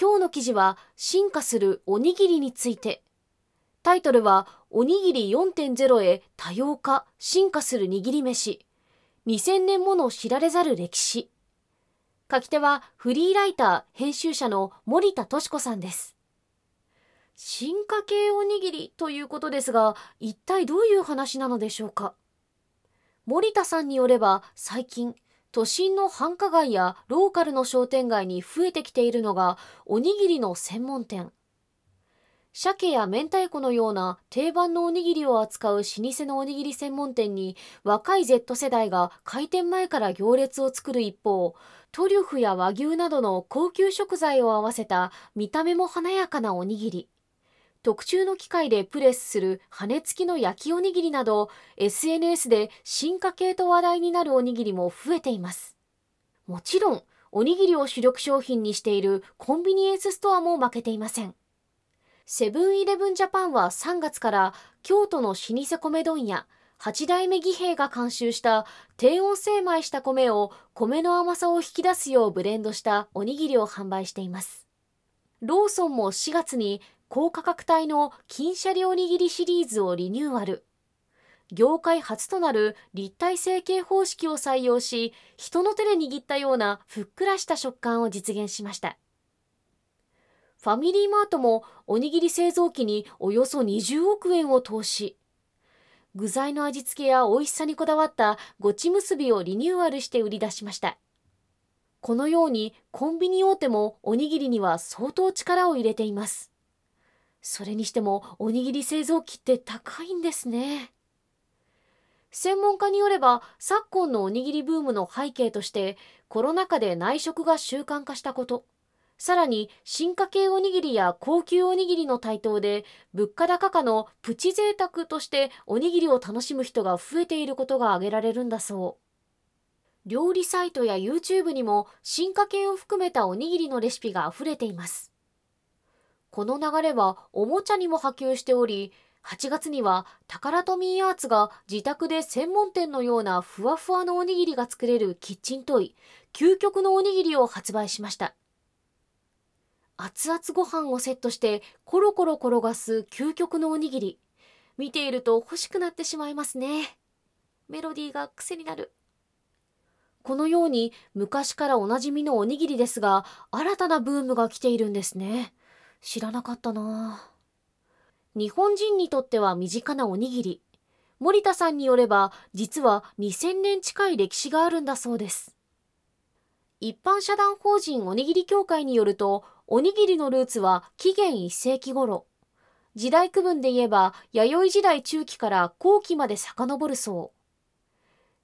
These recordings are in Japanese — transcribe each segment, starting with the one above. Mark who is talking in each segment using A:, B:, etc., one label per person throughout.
A: 今日の記事は進化するおにぎりについてタイトルはおにぎり4.0へ多様化進化する握り飯2000年もの知られざる歴史。書き手はフリーライター、編集者の森田敏子さんです。進化系おにぎりということですが、一体どういう話なのでしょうか。森田さんによれば、最近、都心の繁華街やローカルの商店街に増えてきているのが、おにぎりの専門店。鮭や明太子のような定番のおにぎりを扱う老舗のおにぎり専門店に若い Z 世代が開店前から行列を作る一方トリュフや和牛などの高級食材を合わせた見た目も華やかなおにぎり特注の機械でプレスする羽根付きの焼きおにぎりなど SNS で進化系と話題になるおにぎりも増えていますもちろんおにぎりを主力商品にしているコンビニエンスストアも負けていませんセブンイレブンジャパンは3月から京都の老舗米問屋八代目義兵が監修した低温精米した米を米の甘さを引き出すようブレンドしたおにぎりを販売しています。ローソンも4月に高価格帯の金シャリおにぎりシリーズをリニューアル。業界初となる立体成形方式を採用し、人の手で握ったようなふっくらした食感を実現しました。ファミリーマートもおにぎり製造機におよそ20億円を投資。具材の味付けや美味しさにこだわったごち結びをリニューアルして売り出しました。このようにコンビニ大手もおにぎりには相当力を入れています。それにしてもおにぎり製造機って高いんですね。専門家によれば昨今のおにぎりブームの背景としてコロナ禍で内食が習慣化したことさらに進化系おにぎりや高級おにぎりの台頭で物価高下のプチ贅沢としておにぎりを楽しむ人が増えていることが挙げられるんだそう料理サイトや YouTube にも進化系を含めたおにぎりのレシピが溢れていますこの流れはおもちゃにも波及しており8月にはタカラトミーアーツが自宅で専門店のようなふわふわのおにぎりが作れるキッチントイ究極のおにぎりを発売しました熱々ご飯をセットしてコロコロ転がす究極のおにぎり。見ていると欲しくなってしまいますね。メロディーが癖になる。このように昔からおなじみのおにぎりですが、新たなブームが来ているんですね。知らなかったな日本人にとっては身近なおにぎり。森田さんによれば、実は2000年近い歴史があるんだそうです。一般社団法人おにぎり協会によると、おにぎりのルーツは紀元1世紀頃。時代区分で言えば、弥生時代中期から後期まで遡るそ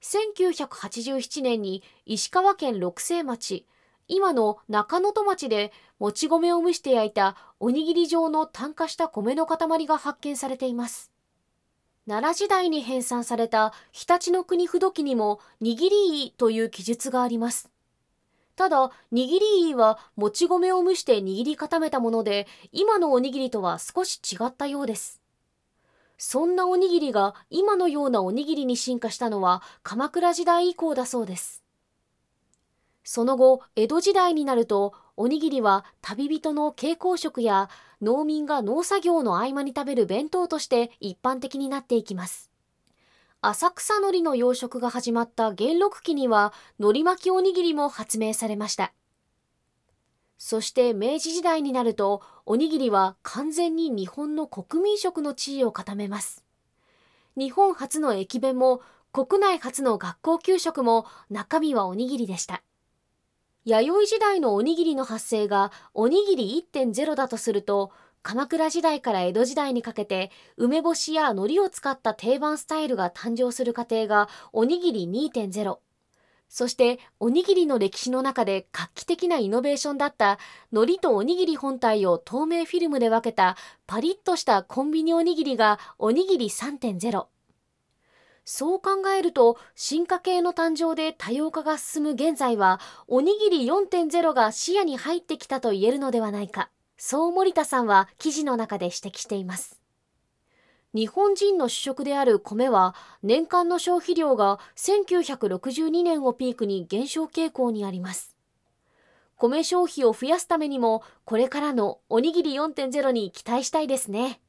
A: う。1987年に石川県六星町、今の中能登町でもち米を蒸して焼いたおにぎり状の炭化した米の塊が発見されています。奈良時代に編纂された日立の国不土記にも握りいという記述があります。ただ、握りいはもち米を蒸して握り固めたもので、今のおにぎりとは少し違ったようです。そんなおにぎりが今のようなおにぎりに進化したのは鎌倉時代以降だそうです。その後、江戸時代になると、おにぎりは旅人の蛍光食や農民が農作業の合間に食べる弁当として一般的になっていきます。浅草海苔の養殖が始まった元禄期には海苔巻きおにぎりも発明されました。そして明治時代になるとおにぎりは完全に日本の国民食の地位を固めます。日本初の駅弁も国内初の学校給食も中身はおにぎりでした。弥生時代のおにぎりの発生がおにぎり1.0だとすると鎌倉時代から江戸時代にかけて梅干しや海苔を使った定番スタイルが誕生する過程がおにぎり2.0そしておにぎりの歴史の中で画期的なイノベーションだった海苔とおにぎり本体を透明フィルムで分けたパリッとしたコンビニおにぎりがおにぎり3.0そう考えると進化系の誕生で多様化が進む現在はおにぎり4.0が視野に入ってきたと言えるのではないかそう森田さんは記事の中で指摘しています日本人の主食である米は年間の消費量が1962年をピークに減少傾向にあります。米消費を増やすためにもこれからのおにぎり4.0に期待したいですね。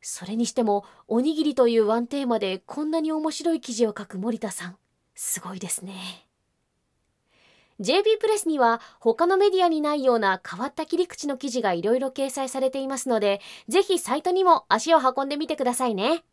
A: それにしてもおにぎりというワンテーマでこんなに面白い記事を書く森田さん、すごいですね。JB プレスには他のメディアにないような変わった切り口の記事がいろいろ掲載されていますので、ぜひサイトにも足を運んでみてくださいね。